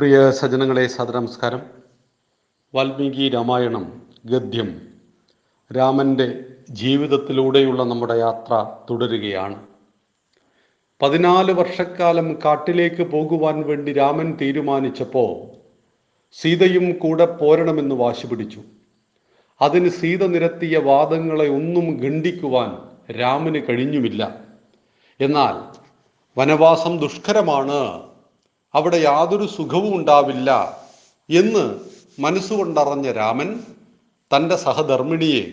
പ്രിയ സജ്ജനങ്ങളെ സദനമസ്കാരം വാൽമീകി രാമായണം ഗദ്യം. രാമന്റെ ജീവിതത്തിലൂടെയുള്ള നമ്മുടെ യാത്ര തുടരുകയാണ്. പതിനാല് വർഷക്കാലം കാട്ടിലേക്ക് പോകുവാൻ വേണ്ടി രാമൻ തീരുമാനിച്ചപ്പോൾ സീതയും കൂടെ പോരണമെന്ന് വാശി പിടിച്ചു. അതിന് സീത നിരത്തിയ വാദങ്ങളെ ഒന്നും ഖണ്ഡിക്കുവാൻ രാമന് കഴിഞ്ഞുമില്ല. എന്നാൽ വനവാസം ദുഷ്കരമാണ് അവിടെ യാതൊരു സുഖവും ഉണ്ടാവില്ല എന്ന് മനസ്സുകൊണ്ടറിഞ്ഞ രാമൻ തന്റെ സഹധർമ്മിണിയെ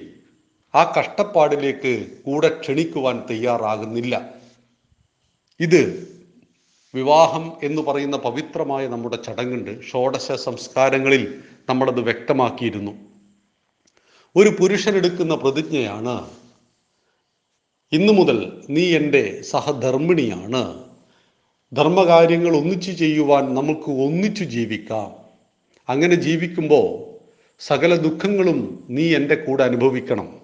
ആ കഷ്ടപ്പാടിലേക്ക് കൂടെ ക്ഷണിക്കുവാൻ തയ്യാറാകുന്നില്ല. ഇത് വിവാഹം എന്ന് പറയുന്ന പവിത്രമായ നമ്മുടെ ചടങ്ങുണ്ട്. ഷോഡശ സംസ്കാരങ്ങളിൽ നമ്മളത് വ്യക്തമാക്കിയിരുന്നു. ഒരു പുരുഷനെടുക്കുന്ന പ്രതിജ്ഞയാണ് ഇന്നു മുതൽ നീ എന്റെ സഹധർമ്മിണിയാണ്. ധർമ്മകാര്യങ്ങൾ ഒന്നിച്ചു ചെയ്യുവാൻ നമുക്ക് ഒന്നിച്ചു ജീവിക്കാം. അങ്ങനെ ജീവിക്കുമ്പോൾ സകല ദുഃഖങ്ങളും നീ എന്റെ കൂടെ അനുഭവിക്കണം.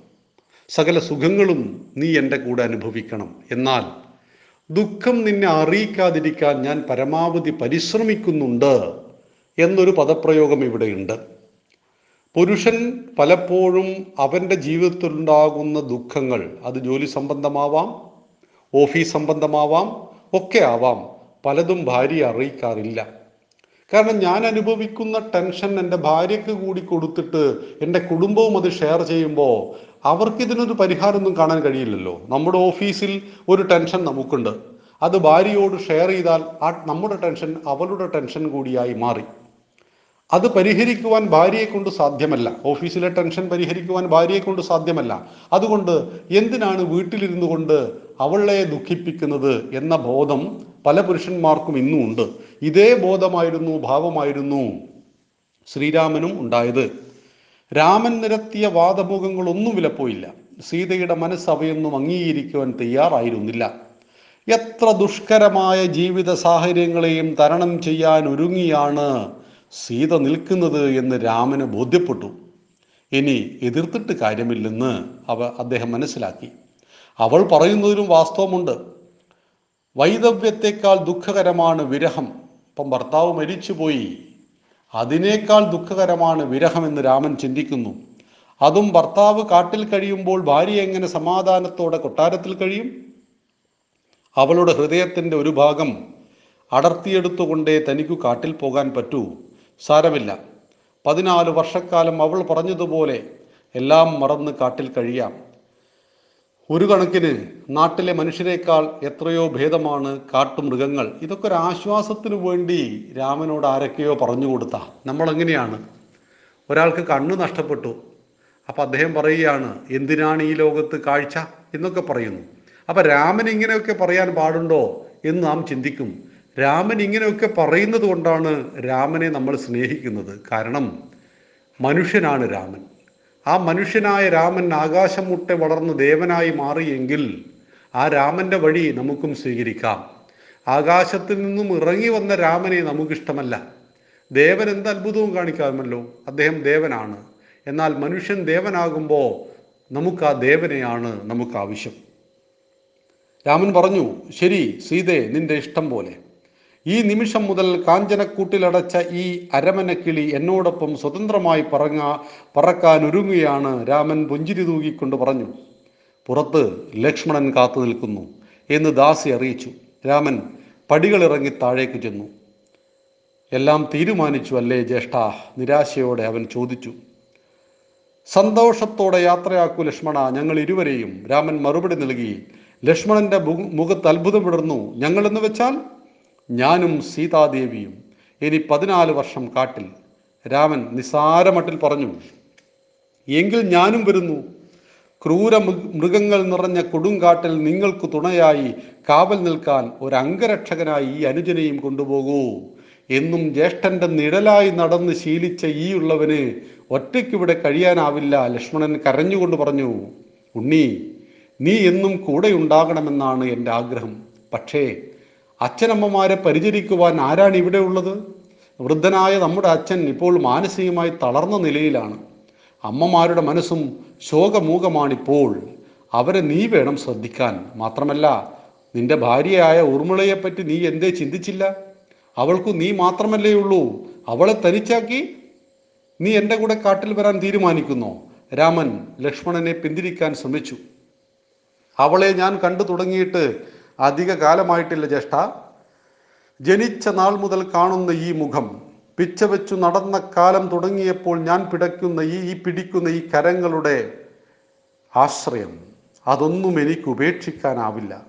സകല സുഖങ്ങളും നീ എന്റെ കൂടെ അനുഭവിക്കണം. എന്നാൽ ദുഃഖം നിന്നെ അറിയിക്കാതിരിക്കാൻ ഞാൻ പരമാവധി പരിശ്രമിക്കുന്നുണ്ട് എന്നൊരു പദപ്രയോഗം ഇവിടെയുണ്ട്. പുരുഷൻ പലപ്പോഴും അവന്റെ ജീവിതത്തിലുണ്ടാകുന്ന ദുഃഖങ്ങൾ അത് ജോലി സംബന്ധമാവാം ഓഫീസ് സംബന്ധമാവാം ഒക്കെ ആവാം. പലതും ഭാര്യ അറിയിക്കാറില്ല. കാരണം ഞാൻ അനുഭവിക്കുന്ന ടെൻഷൻ എന്റെ ഭാര്യയ്ക്ക് കൂടി കൊടുത്തിട്ട് എന്റെ കുടുംബവും അത് ഷെയർ ചെയ്യുമ്പോൾ അവർക്ക് ഇതിനൊരു പരിഹാരമൊന്നും കാണാൻ കഴിയില്ലല്ലോ. നമ്മുടെ ഓഫീസിൽ ഒരു ടെൻഷൻ നമുക്കുണ്ട്. അത് ഭാര്യയോട് ഷെയർ ചെയ്താൽ ആ നമ്മുടെ ടെൻഷൻ അവളുടെ ടെൻഷൻ കൂടിയായി മാറി. അത് പരിഹരിക്കുവാൻ ഭാര്യയെ കൊണ്ട് സാധ്യമല്ല. ഓഫീസിലെ ടെൻഷൻ പരിഹരിക്കുവാൻ ഭാര്യയെ കൊണ്ട് സാധ്യമല്ല. അതുകൊണ്ട് എന്തിനാണ് വീട്ടിലിരുന്നു കൊണ്ട് അവളെ ദുഃഖിപ്പിക്കുന്നത് എന്ന ബോധം പല പുരുഷന്മാർക്കും ഇന്നും ഉണ്ട്. ഇതേ ബോധമായിരുന്നു ഭാവമായിരുന്നു ശ്രീരാമനും ഉണ്ടായത്. രാമൻ നിരത്തിയ വാദമുഖങ്ങളൊന്നും വിലപ്പോയില്ല. സീതയുടെ മനസ്സ് അവയൊന്നും അംഗീകരിക്കുവാൻ തയ്യാറായിരുന്നില്ല. എത്ര ദുഷ്കരമായ ജീവിത സാഹചര്യങ്ങളെയും തരണം ചെയ്യാൻ ഒരുങ്ങിയാണ് സീത നിൽക്കുന്നത് എന്ന് രാമന് ബോധ്യപ്പെട്ടു. ഇനി എതിർത്തിട്ട് കാര്യമില്ലെന്ന് അവ അദ്ദേഹം മനസ്സിലാക്കി. അവൾ പറയുന്നതിലും വാസ്തവമുണ്ട്. വൈദവ്യത്തെക്കാൾ ദുഃഖകരമാണ് വിരഹം. ഇപ്പം ഭർത്താവ് മരിച്ചുപോയി. അതിനേക്കാൾ ദുഃഖകരമാണ് വിരഹമെന്ന് രാമൻ ചിന്തിക്കുന്നു. അതും ഭർത്താവ് കാട്ടിൽ കഴിയുമ്പോൾ ഭാര്യ എങ്ങനെ സമാധാനത്തോടെ കൊട്ടാരത്തിൽ കഴിയും? അവളുടെ ഹൃദയത്തിന്റെ ഒരു ഭാഗം അടർത്തിയെടുത്തുകൊണ്ടേ തനിക്കു കാട്ടിൽ പോകാൻ പറ്റൂ. സാരമില്ല. പതിനാല് വർഷക്കാലം അവൾ പറഞ്ഞതുപോലെ എല്ലാം മറന്ന് കാട്ടിൽ കഴിയാം. ഒരു കണക്കിന് നാട്ടിലെ മനുഷ്യരെക്കാൾ എത്രയോ ഭേദമാണ് കാട്ടുമൃഗങ്ങൾ. ഇതൊക്കെ ഒരു ആശ്വാസത്തിനു വേണ്ടി രാമനോട് ആരൊക്കെയോ പറഞ്ഞു കൊടുത്ത. നമ്മൾ എങ്ങനെയാണ് ഒരാൾക്ക് കണ്ണ് നഷ്ടപ്പെട്ടു. അപ്പം അദ്ദേഹം പറയുകയാണ് എന്തിനാണ് ഈ ലോകത്ത് കാഴ്ച? എന്നൊക്കെ പറയുന്നു. അപ്പം രാമൻ ഇങ്ങനെയൊക്കെ പറയാൻ പാടുണ്ടോ എന്ന് നാം ചിന്തിക്കും. രാമൻ ഇങ്ങനെയൊക്കെ പറയുന്നത് കൊണ്ടാണ് രാമനെ നമ്മൾ സ്നേഹിക്കുന്നത്. കാരണം മനുഷ്യനാണ് രാമൻ. ആ മനുഷ്യനായ രാമൻ ആകാശം മുട്ടെ വളർന്ന് ദേവനായി മാറിയെങ്കിൽ ആ രാമന്റെ വഴി നമുക്കും സ്വീകരിക്കാം. ആകാശത്തിൽ നിന്നും ഇറങ്ങി വന്ന രാമനെ നമുക്കിഷ്ടമല്ല. ദേവൻ എന്ത് അത്ഭുതവും കാണിക്കാമല്ലോ. അദ്ദേഹം ദേവനാണ്. എന്നാൽ മനുഷ്യൻ ദേവനാകുമ്പോൾ നമുക്ക് ആ ദേവനെയാണ് നമുക്ക് ആവശ്യം. രാമൻ പറഞ്ഞു ശരി സീതേ നിന്റെ ഇഷ്ടം പോലെ. ഈ നിമിഷം മുതൽ കാഞ്ചനക്കൂട്ടിലടച്ച ഈ അരമനക്കിളി എന്നോടൊപ്പം സ്വതന്ത്രമായി പറങ്ങ പറക്കാൻ ഒരുങ്ങുകയാണ് രാമൻ പുഞ്ചിരി തൂകിക്കൊണ്ട് പറഞ്ഞു. പുറത്ത് ലക്ഷ്മണൻ കാത്തു നിൽക്കുന്നു എന്ന് ദാസി അറിയിച്ചു. രാമൻ പടികളിറങ്ങി താഴേക്ക് ചെന്നു. എല്ലാം തീരുമാനിച്ചു അല്ലേ ജ്യേഷ്ഠ? നിരാശയോടെ അവൻ ചോദിച്ചു. സന്തോഷത്തോടെ യാത്രയാക്കൂ ലക്ഷ്മണ ഞങ്ങൾ ഇരുവരെയും. രാമൻ മറുപടി നൽകി. ലക്ഷ്മണന്റെ മുഖത്ത് അത്ഭുതം വിടർന്നു ഞങ്ങളെന്ന് വെച്ചാൽ ഞാനും സീതാദേവിയും ഇനി പതിനാല് വർഷം കാട്ടിൽ രാമൻ നിസാരമട്ടിൽ പറഞ്ഞു എങ്കിൽ ഞാനും വരുന്നു. ക്രൂര മൃഗങ്ങൾ നിറഞ്ഞ കൊടുങ്കാട്ടിൽ നിങ്ങൾക്ക് തുണയായി കാവൽ നിൽക്കാൻ ഒരു അംഗരക്ഷകനായി ഈ അനുജനെയും കൊണ്ടുപോകൂ. എന്നും ജ്യേഷ്ഠന്റെ നിഴലായി നടന്ന് ശീലിച്ച ഈ ഉള്ളവന് ഒറ്റയ്ക്കിവിടെ കഴിയാനാവില്ല ലക്ഷ്മണൻ കരഞ്ഞുകൊണ്ട് പറഞ്ഞു. ഉണ്ണി നീ എന്നും കൂടെയുണ്ടാകണമെന്നാണ് എന്റെ ആഗ്രഹം. പക്ഷേ അച്ഛനമ്മമാരെ പരിചരിക്കുവാൻ ആരാണ് ഇവിടെ ഉള്ളത്? വൃദ്ധനായ നമ്മുടെ അച്ഛൻ ഇപ്പോൾ മാനസികമായി തളർന്ന നിലയിലാണ്. അമ്മമാരുടെ മനസ്സും ശോകമൂകമാണിപ്പോൾ. അവരെ നീ വേണം ശ്രദ്ധിക്കാൻ. മാത്രമല്ല നിന്റെ ഭാര്യയായ ഉർമിളയെപ്പറ്റി നീ എന്തേ ചിന്തിച്ചില്ല? അവൾക്ക് നീ മാത്രമല്ലേ ഉള്ളൂ. അവളെ തനിച്ചാക്കി നീ എന്റെ കൂടെ കാട്ടിൽ വരാൻ തീരുമാനിക്കുന്നു. രാമൻ ലക്ഷ്മണനെ പിന്തിരിക്കാൻ ശ്രമിച്ചു. അവളെ ഞാൻ കണ്ടു തുടങ്ങിയിട്ട് അധിക കാലമായിട്ടില്ല ജ്യേഷ്ഠ. ജനിച്ച നാൾ മുതൽ കാണുന്ന ഈ മുഖം പിച്ച വെച്ചു നടന്ന കാലം തുടങ്ങിയപ്പോൾ ഞാൻ പിടയ്ക്കുന്ന ഈ ഈ പിടിക്കുന്ന ഈ കരങ്ങളുടെ ആശ്രയം അതൊന്നും എനിക്ക് ഉപേക്ഷിക്കാനാവില്ല.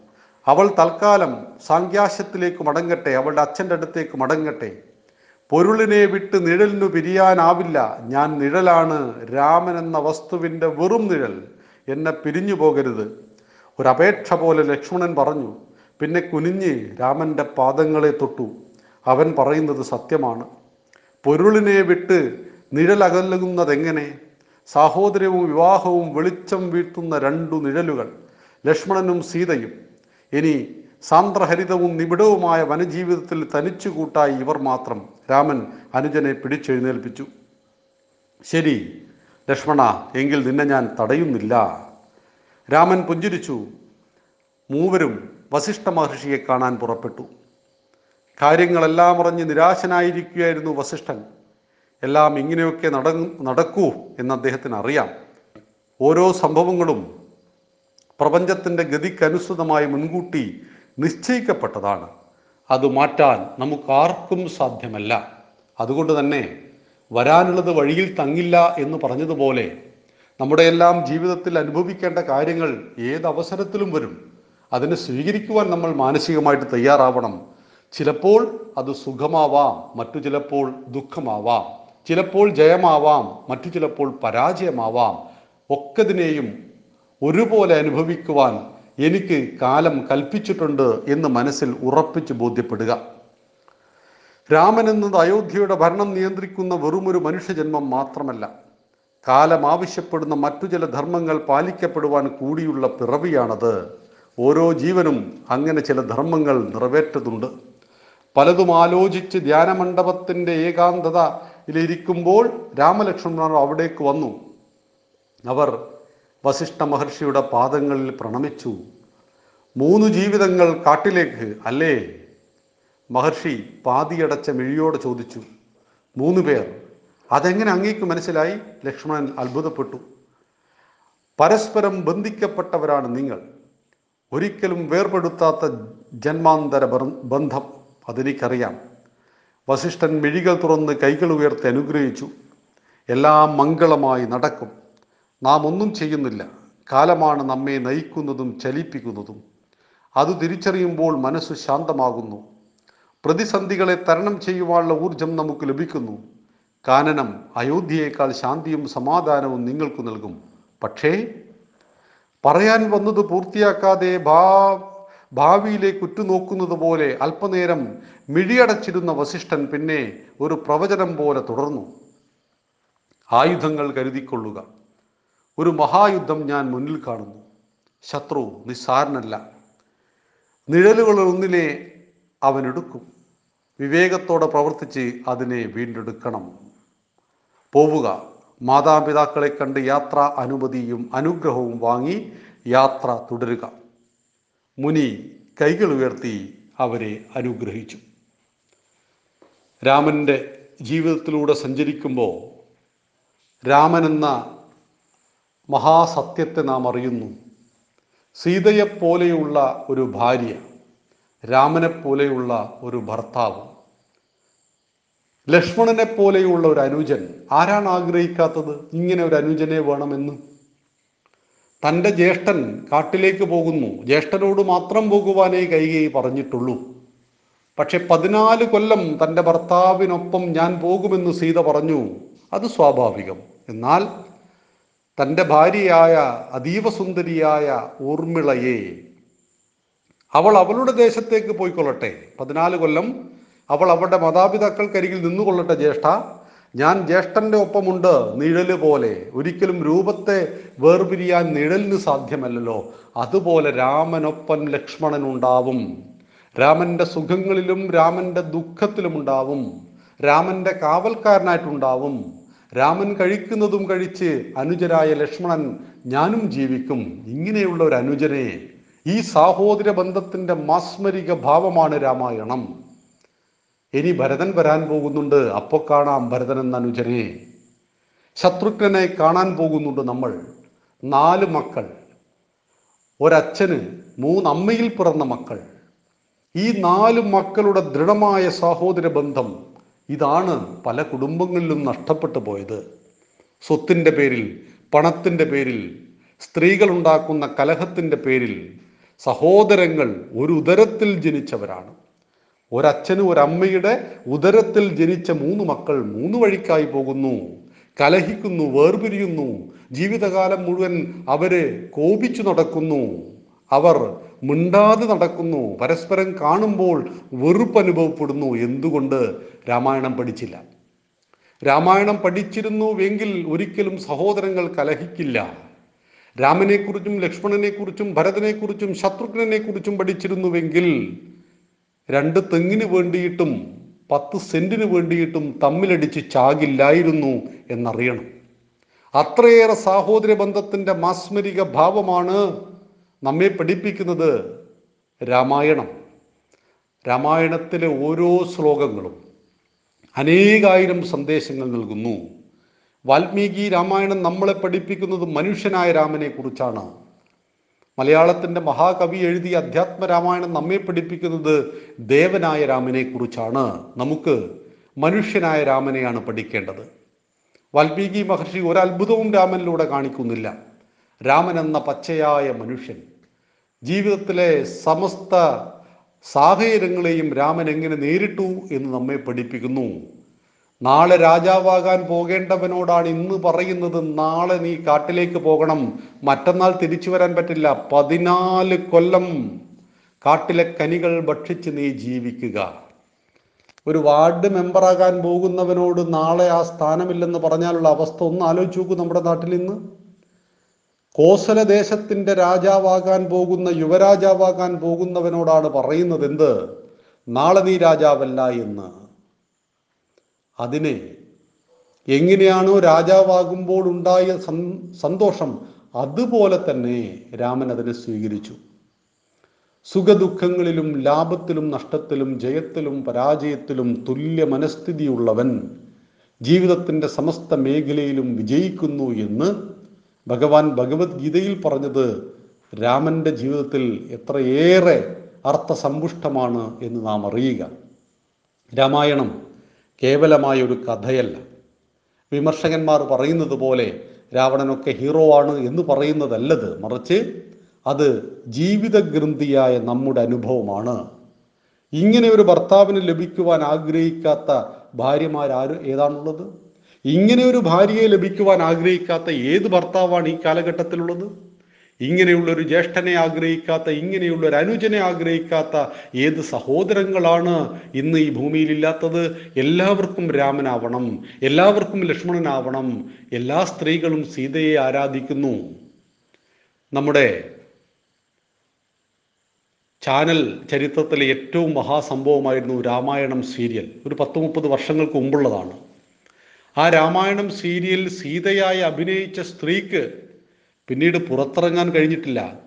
അവൾ തൽക്കാലം സാങ്ക്യാശത്തിലേക്ക് മടങ്ങട്ടെ അവളുടെ അച്ഛന്റെ അടുത്തേക്ക് മടങ്ങട്ടെ. പൊരുളിനെ വിട്ട് നിഴലിനു പിരിയാനാവില്ല. ഞാൻ നിഴലാണ് രാമൻ എന്ന വസ്തുവിന്റെ വെറും നിഴൽ. എന്നെ പിരിഞ്ഞു പോകരുത് ഒരപേക്ഷ പോലെ ലക്ഷ്മണൻ പറഞ്ഞു പിന്നെ കുനിഞ്ഞ് രാമന്റെ പാദങ്ങളെ തൊട്ടു. അവൻ പറയുന്നത് സത്യമാണ്. പൊരുളിനെ വിട്ട് നിഴലകലുന്നതെങ്ങനെ? സാഹോദര്യവും വിവാഹവും വെളിച്ചം വീഴ്ത്തുന്ന രണ്ടു നിഴലുകൾ ലക്ഷ്മണനും സീതയും. ഇനി സാന്ദ്രഹരിതവും നിബിഡവുമായ വനജീവിതത്തിൽ തനിച്ചു കൂട്ടായി ഇവർ മാത്രം രാമൻ അനുജനെ പിടിച്ചെഴുന്നേൽപ്പിച്ചു. ശരി ലക്ഷ്മണ എങ്കിൽ നിന്നെ ഞാൻ തടയുന്നില്ല. രാമൻ പുഞ്ചിരിച്ചു. മൂവരും വസിഷ്ഠ മഹർഷിയെ കാണാൻ പുറപ്പെട്ടു. കാര്യങ്ങളെല്ലാം അറിഞ്ഞ് നിരാശനായിരിക്കുകയായിരുന്നു വസിഷ്ഠൻ. എല്ലാം ഇങ്ങനെയൊക്കെ നട നടക്കൂ എന്ന് അദ്ദേഹത്തിന് അറിയാം ഓരോ സംഭവങ്ങളും പ്രപഞ്ചത്തിന്റെ ഗതിക്കനുസൃതമായി മുൻകൂട്ടി നിശ്ചയിക്കപ്പെട്ടതാണ്. അത് മാറ്റാൻ നമുക്കാർക്കും സാധ്യമല്ല. അതുകൊണ്ട് തന്നെ വരാനുള്ളത് വഴിയിൽ തങ്ങില്ല എന്ന് പറഞ്ഞതുപോലെ നമ്മുടെ എല്ലാം ജീവിതത്തിൽ അനുഭവിക്കേണ്ട കാര്യങ്ങൾ ഏത് അവസരത്തിലും വരും. അതിനെ സ്വീകരിക്കുവാൻ നമ്മൾ മാനസികമായിട്ട് തയ്യാറാവണം. ചിലപ്പോൾ അത് സുഖമാവാം മറ്റു ചിലപ്പോൾ ദുഃഖമാവാം. ചിലപ്പോൾ ജയമാവാം മറ്റു ചിലപ്പോൾ പരാജയമാവാം. ഒക്കതിനെയും ഒരുപോലെ അനുഭവിക്കുവാൻ എനിക്ക് കാലം കൽപ്പിച്ചിട്ടുണ്ട് എന്ന് മനസ്സിൽ ഉറപ്പിച്ച് ബോധ്യപ്പെടുക. രാമൻ എന്നത് അയോധ്യയുടെ ഭരണം നിയന്ത്രിക്കുന്ന വെറുമൊരു മനുഷ്യജന്മം മാത്രമല്ല. കാലം ആവശ്യപ്പെടുന്ന മറ്റു ചില ധർമ്മങ്ങൾ പാലിക്കപ്പെടുവാൻ കൂടിയുള്ള പിറവിയാണത്. ഓരോ ജീവനും അങ്ങനെ ചില ധർമ്മങ്ങൾ നിറവേറ്റതുണ്ട്. പലതും ആലോചിച്ച് ധ്യാനമണ്ഡപത്തിന്റെ ഏകാന്തതയിലിരിക്കുമ്പോൾ രാമലക്ഷ്മണർ അവിടേക്ക് വന്നു. അവർ വസിഷ്ഠ മഹർഷിയുടെ പാദങ്ങളിൽ പ്രണമിച്ചു. മൂന്ന് ജീവിതങ്ങൾ കാട്ടിലേക്ക് അല്ലേ? മഹർഷി പാതിയടച്ച മിഴിയോടെ ചോദിച്ചു. മൂന്ന് പേർ അതെങ്ങനെ അങ്ങേക്ക് മനസ്സിലായി? ലക്ഷ്മണൻ അത്ഭുതപ്പെട്ടു. പരസ്പരം ബന്ധിക്കപ്പെട്ടവരാണ് നിങ്ങൾ. ഒരിക്കലും വേർപെടുത്താത്ത ജന്മാന്തര ബന്ധം അതെനിക്കറിയാം. വസിഷ്ഠൻ മിഴികൾ തുറന്ന് കൈകൾ ഉയർത്തി അനുഗ്രഹിച്ചു. എല്ലാം മംഗളമായി നടക്കും. നാം ഒന്നും ചെയ്യുന്നില്ല. കാലമാണ് നമ്മെ നയിക്കുന്നതും ചലിപ്പിക്കുന്നതും. അത് തിരിച്ചറിയുമ്പോൾ മനസ്സ് ശാന്തമാകുന്നു. പ്രതിസന്ധികളെ തരണം ചെയ്യുവാനുള്ള ഊർജം നമുക്ക് ലഭിക്കുന്നു. കാനനം അയോധ്യയേക്കാൾ ശാന്തിയും സമാധാനവും നിങ്ങൾക്ക് നൽകും. പക്ഷേ പറയാൻ വന്നത് പൂർത്തിയാക്കാതെ ഭാ ഭാവിയിലേക്ക് ഉറ്റുനോക്കുന്നത് പോലെ അല്പനേരം മിഴിയടച്ചിരുന്ന വസിഷ്ഠൻ പിന്നെ ഒരു പ്രവചനം പോലെ തുടർന്നു. ആയുധങ്ങൾ കരുതിക്കൊള്ളുക. ഒരു മഹായുദ്ധം ഞാൻ മുന്നിൽ കാണുന്നു. ശത്രു നിസ്സാരനല്ല. നിഴലുകളൊന്നിനെ അവനെടുക്കും വിവേകത്തോടെ പ്രവർത്തിച്ച് അതിനെ വീണ്ടെടുക്കണം. പോവുക. മാതാപിതാക്കളെ കണ്ട് യാത്ര അനുമതിയും അനുഗ്രഹവും വാങ്ങി യാത്ര തുടരുക. മുനി കൈകൾ ഉയർത്തി അവരെ അനുഗ്രഹിച്ചു. രാമന്റെ ജീവിതത്തിലൂടെ സഞ്ചരിക്കുമ്പോൾ രാമനെന്ന മഹാസത്യത്തെ നാം അറിയുന്നു. സീതയെപ്പോലെയുള്ള ഒരു ഭാര്യ രാമനെപ്പോലെയുള്ള ഒരു ഭർത്താവ് ലക്ഷ്മണനെ പോലെയുള്ള ഒരു അനുജൻ ആരാണ് ആഗ്രഹിക്കാത്തത്? ഇങ്ങനെ ഒരു അനുജനെ വേണമെന്ന്. തന്റെ ജ്യേഷ്ഠൻ കാട്ടിലേക്ക് പോകുന്നു. ജ്യേഷ്ഠനോട് മാത്രം പോകുവാനേ കൈകൈ പറഞ്ഞിട്ടുള്ളൂ. പക്ഷെ പതിനാല് കൊല്ലം തന്റെ ഭർത്താവിനൊപ്പം ഞാൻ പോകുമെന്ന് സീത പറഞ്ഞു. അത് സ്വാഭാവികം. എന്നാൽ തന്റെ ഭാര്യയായ അതീവ സുന്ദരിയായ ഊർമിളയെ അവൾ അവളുടെ ദേശത്തേക്ക് പോയിക്കൊള്ളട്ടെ. പതിനാല് കൊല്ലം അവൾ അവളുടെ മാതാപിതാക്കൾക്കരികിൽ നിന്നുകൊള്ളട്ടെ ജ്യേഷ്ഠ. ഞാൻ ജ്യേഷ്ഠന്റെ ഒപ്പമുണ്ട് നിഴൽ പോലെ. ഒരിക്കലും രൂപത്തെ വേർപിരിയാൻ നിഴലിന് സാധ്യമല്ലല്ലോ. അതുപോലെ രാമനൊപ്പം ലക്ഷ്മണൻ ഉണ്ടാവും രാമന്റെ സുഖങ്ങളിലും രാമന്റെ ദുഃഖത്തിലും ഉണ്ടാവും രാമന്റെ കാവൽക്കാരനായിട്ടുണ്ടാവും. രാമൻ കഴിക്കുന്നതും കഴിച്ച് അനുജരായ ലക്ഷ്മണൻ ഞാനും ജീവിക്കും. ഇങ്ങനെയുള്ള ഒരു അനുജനെ ഈ സാഹോദര ബന്ധത്തിന്റെ മാസ്മരിക ഭാവമാണ് രാമായണം. ഇനി ഭരതൻ വരാൻ പോകുന്നുണ്ട് അപ്പൊ കാണാം ഭരതൻ എന്ന അനുജനെ. ശത്രുഘ്നനെ കാണാൻ പോകുന്നുണ്ട് നമ്മൾ നാല് മക്കൾ. ഒരച്ഛന് മൂന്നമ്മയിൽ പിറന്ന മക്കൾ. ഈ നാല് മക്കളുടെ ദൃഢമായ സഹോദര ബന്ധം ഇതാണ് പല കുടുംബങ്ങളിലും നഷ്ടപ്പെട്ടു പോയത്. സ്വത്തിന്റെ പേരിൽ പണത്തിന്റെ പേരിൽ സ്ത്രീകൾ ഉണ്ടാക്കുന്ന കലഹത്തിന്റെ പേരിൽ സഹോദരങ്ങൾ ഒരു ഉദരത്തിൽ ജനിച്ചവരാണ്. ഒരച്ഛന് ഒരമ്മയുടെ ഉദരത്തിൽ ജനിച്ച മൂന്ന് മക്കൾ മൂന്ന് വഴിക്കായി പോകുന്നു. കലഹിക്കുന്നു വേർപിരിയുന്നു. ജീവിതകാലം മുഴുവൻ അവരെ കോപിച്ചു നടക്കുന്നു. അവർ മിണ്ടാതെ നടക്കുന്നു. പരസ്പരം കാണുമ്പോൾ വെറുപ്പ് അനുഭവപ്പെടുന്നു എന്തുകൊണ്ട്? രാമായണം പഠിച്ചില്ല. രാമായണം പഠിച്ചിരുന്നുവെങ്കിൽ ഒരിക്കലും സഹോദരങ്ങൾ കലഹിക്കില്ല. രാമനെക്കുറിച്ചും ലക്ഷ്മണനെക്കുറിച്ചും ഭരതനെക്കുറിച്ചും ശത്രുഘ്നെക്കുറിച്ചും പഠിച്ചിരുന്നുവെങ്കിൽ രണ്ട് തെങ്ങിന് വേണ്ടിയിട്ടും പത്ത് സെന്റിന് വേണ്ടിയിട്ടും തമ്മിലടിച്ച് ചാകില്ലായിരുന്നു എന്നറിയണം. അത്രയേറെ സാഹോദര്യ ബന്ധത്തിന്റെ മാസ്മരിക ഭാവമാണ് നമ്മെ പഠിപ്പിക്കുന്നത് രാമായണം. രാമായണത്തിലെ ഓരോ ശ്ലോകങ്ങളും അനേകായിരം സന്ദേശങ്ങൾ നൽകുന്നു. വാൽമീകി രാമായണം നമ്മളെ പഠിപ്പിക്കുന്നത് മനുഷ്യനായ രാമനെ കുറിച്ചാണ് മലയാളത്തിന്റെ മഹാകവി എഴുതിയ അധ്യാത്മ രാമായണം നമ്മെ പഠിപ്പിക്കുന്നത് ദേവനായ രാമനെ കുറിച്ചാണ്. നമുക്ക് മനുഷ്യനായ രാമനെയാണ് പഠിക്കേണ്ടത്. വാൽമീകി മഹർഷി ഒരത്ഭുതവും രാമനിലൂടെ കാണിക്കുന്നില്ല. രാമൻ എന്ന പച്ചയായ മനുഷ്യൻ ജീവിതത്തിലെ സമസ്ത സാഹചര്യങ്ങളെയും രാമൻ എങ്ങനെ നേരിട്ടു എന്ന് നമ്മെ പഠിപ്പിക്കുന്നു. നാളെ രാജാവാകാൻ പോകേണ്ടവനോടാണ് ഇന്ന് പറയുന്നത്. നാളെ നീ കാട്ടിലേക്ക് പോകണം. മറ്റന്നാൾ തിരിച്ചു വരാൻ പറ്റില്ല. പതിനാല് കൊല്ലം കാട്ടിലെ കനികൾ ഭക്ഷിച്ച് നീ ജീവിക്കുക. ഒരു വാർഡ് മെമ്പറാകാൻ പോകുന്നവനോട് നാളെ ആ സ്ഥാനമില്ലെന്ന് പറഞ്ഞാലുള്ള അവസ്ഥ ഒന്ന് ആലോചിച്ച് നോക്കൂ നമ്മുടെ നാട്ടിൽ ഇന്ന്. കോസല ദേശത്തിന്റെ രാജാവാകാൻ പോകുന്ന യുവരാജാവാകാൻ പോകുന്നവനോടാണ് പറയുന്നത് എന്ത്? നാളെ നീ രാജാവല്ല എന്ന്. അതിനെ എങ്ങനെയാണോ രാജാവാകുമ്പോൾ ഉണ്ടായ സന്- സന്തോഷം അതുപോലെ തന്നെ രാമൻ അതിനെ സ്വീകരിച്ചു. സുഖദുഃഖങ്ങളിലും ലാഭത്തിലും നഷ്ടത്തിലും ജയത്തിലും പരാജയത്തിലും തുല്യ മനസ്ഥിതിയുള്ളവൻ ജീവിതത്തിന്റെ സമസ്ത മേഖലയിലും വിജയിക്കുന്നു എന്ന് ഭഗവാൻ ഭഗവത്ഗീതയിൽ പറഞ്ഞത് രാമന്റെ ജീവിതത്തിൽ എത്രയേറെ അർത്ഥസമ്പുഷ്ടമാണ് എന്ന് നാം അറിയുക. രാമായണം കേവലമായ ഒരു കഥയല്ല. വിമർശകന്മാർ പറയുന്നത് പോലെ രാവണനൊക്കെ ഹീറോ ആണ് എന്ന് പറയുന്നതല്ലത്. മറിച്ച് അത് ജീവിതഗ്രന്ഥിയായ നമ്മുടെ അനുഭവമാണ്. ഇങ്ങനെ ഒരു ഭർത്താവിന് ലഭിക്കുവാൻ ആഗ്രഹിക്കാത്ത ഭാര്യമാരാര് ഏതാണുള്ളത്? ഇങ്ങനെ ഒരു ഭാര്യയെ ലഭിക്കുവാൻ ആഗ്രഹിക്കാത്ത ഏത് ഭർത്താവാണ് ഈ കാലഘട്ടത്തിലുള്ളത്? ഇങ്ങനെയുള്ള ഒരു ജ്യേഷ്ഠനെ ആഗ്രഹിക്കാത്ത ഇങ്ങനെയുള്ള ഒരു അനുജനെ ആഗ്രഹിക്കാത്ത ഏത് സഹോദരങ്ങളാണ് ഇന്ന് ഈ ഭൂമിയിൽ ഇല്ലാത്തത് എല്ലാവർക്കും രാമനാവണം എല്ലാവർക്കും ലക്ഷ്മണനാവണം എല്ലാ സ്ത്രീകളും സീതയെ ആരാധിക്കുന്നു. നമ്മുടെ ചാനൽ ചരിത്രത്തിലെ ഏറ്റവും മഹാസംഭവമായിരുന്നു രാമായണം സീരിയൽ. ഒരു പത്ത് മുപ്പത് വർഷങ്ങൾക്ക് മുമ്പുള്ളതാണ്. ആ രാമായണം സീരിയൽ സീതയായി അഭിനയിച്ച സ്ത്രീക്ക് പിന്നീട് പുറത്തിറങ്ങാൻ കഴിഞ്ഞിട്ടില്ല.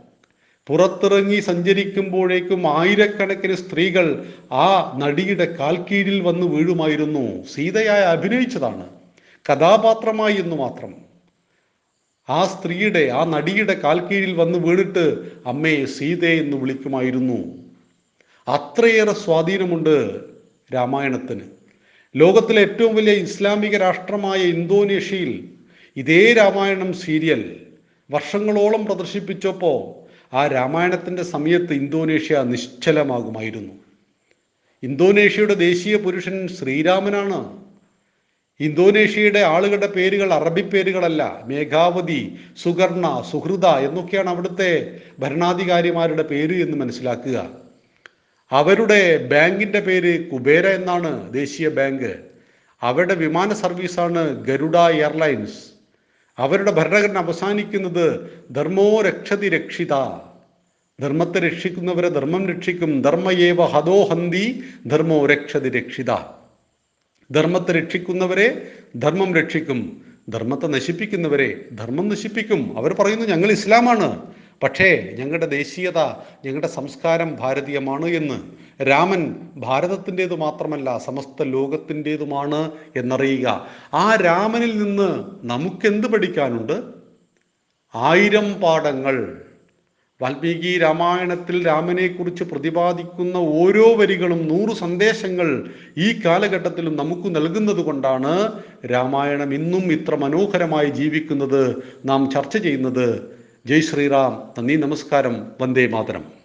പുറത്തിറങ്ങി സഞ്ചരിക്കുമ്പോഴേക്കും ആയിരക്കണക്കിന് സ്ത്രീകൾ ആ നടിയുടെ കാൽക്കീഴിൽ വന്ന് വീഴുമായിരുന്നു. സീതയായി അഭിനയിച്ചതാണ്. കഥാപാത്രമായി എന്ന് മാത്രം. ആ സ്ത്രീയുടെ ആ നടിയുടെ കാൽക്കീഴിൽ വന്ന് വീണിട്ട് അമ്മയെ സീത എന്ന് വിളിക്കുമായിരുന്നു. അത്രയേറെ സ്വാധീനമുണ്ട് രാമായണത്തിന്. ലോകത്തിലെ ഏറ്റവും വലിയ ഇസ്ലാമിക രാഷ്ട്രമായ ഇന്തോനേഷ്യയിൽ ഇതേ രാമായണം സീരിയൽ വർഷങ്ങളോളം പ്രദർശിപ്പിച്ചപ്പോൾ ആ രാമായണത്തിന്റെ സമയത്ത് ഇന്തോനേഷ്യ നിശ്ചലമാകുമായിരുന്നു. ഇന്തോനേഷ്യയുടെ ദേശീയ പുരുഷൻ ശ്രീരാമനാണ്. ഇന്തോനേഷ്യയുടെ ആളുകളുടെ പേരുകൾ അറബി പേരുകളല്ല മേഘാവതി സുകർണ സുഹൃത എന്നൊക്കെയാണ് അവിടുത്തെ ഭരണാധികാരിമാരുടെ പേര് എന്ന് മനസ്സിലാക്കുക. അവരുടെ ബാങ്കിന്റെ പേര് കുബേര എന്നാണ് ദേശീയ ബാങ്ക്. അവരുടെ വിമാന സർവീസാണ് ഗരുഡ എയർലൈൻസ്. അവരുടെ ഭരണഘടന അവസാനിക്കുന്നത് ധർമ്മോ രക്ഷതി രക്ഷിത. ധർമ്മത്തെ രക്ഷിക്കുന്നവരെ ധർമ്മം രക്ഷിക്കും. ധർമ്മയേവ ഹതോ ഹന്തി ധർമ്മോ രക്ഷതി രക്ഷിത. ധർമ്മത്തെ രക്ഷിക്കുന്നവരെ ധർമ്മം രക്ഷിക്കും. ധർമ്മത്തെ നശിപ്പിക്കുന്നവരെ ധർമ്മം നശിപ്പിക്കും. അവർ പറയുന്നു ഞങ്ങൾ ഇസ്ലാമാണ്. പക്ഷേ ഞങ്ങളുടെ ദേശീയത ഞങ്ങളുടെ സംസ്കാരം ഭാരതീയമാണ് എന്ന്. രാമൻ ഭാരതത്തിന്റേത് മാത്രമല്ല സമസ്ത ലോകത്തിന്റേതുമാണ് എന്നറിയുക. ആ രാമനിൽ നിന്ന് നമുക്കെന്ത് പഠിക്കാനുണ്ട്? ആയിരം പാഠങ്ങൾ. വാൽമീകി രാമായണത്തിൽ രാമനെക്കുറിച്ച് പ്രതിപാദിക്കുന്ന ഓരോ വരികളും നൂറ് സന്ദേശങ്ങൾ ഈ കാലഘട്ടത്തിലും നമുക്ക് നൽകുന്നത് കൊണ്ടാണ് രാമായണം ഇന്നും ഇത്ര മനോഹരമായി ജീവിക്കുന്നത്. നാം ചർച്ച ചെയ്യുന്നത്. ജയ് ശ്രീറാം. നന്ദി നമസ്കാരം. വന്ദേ മാതരം.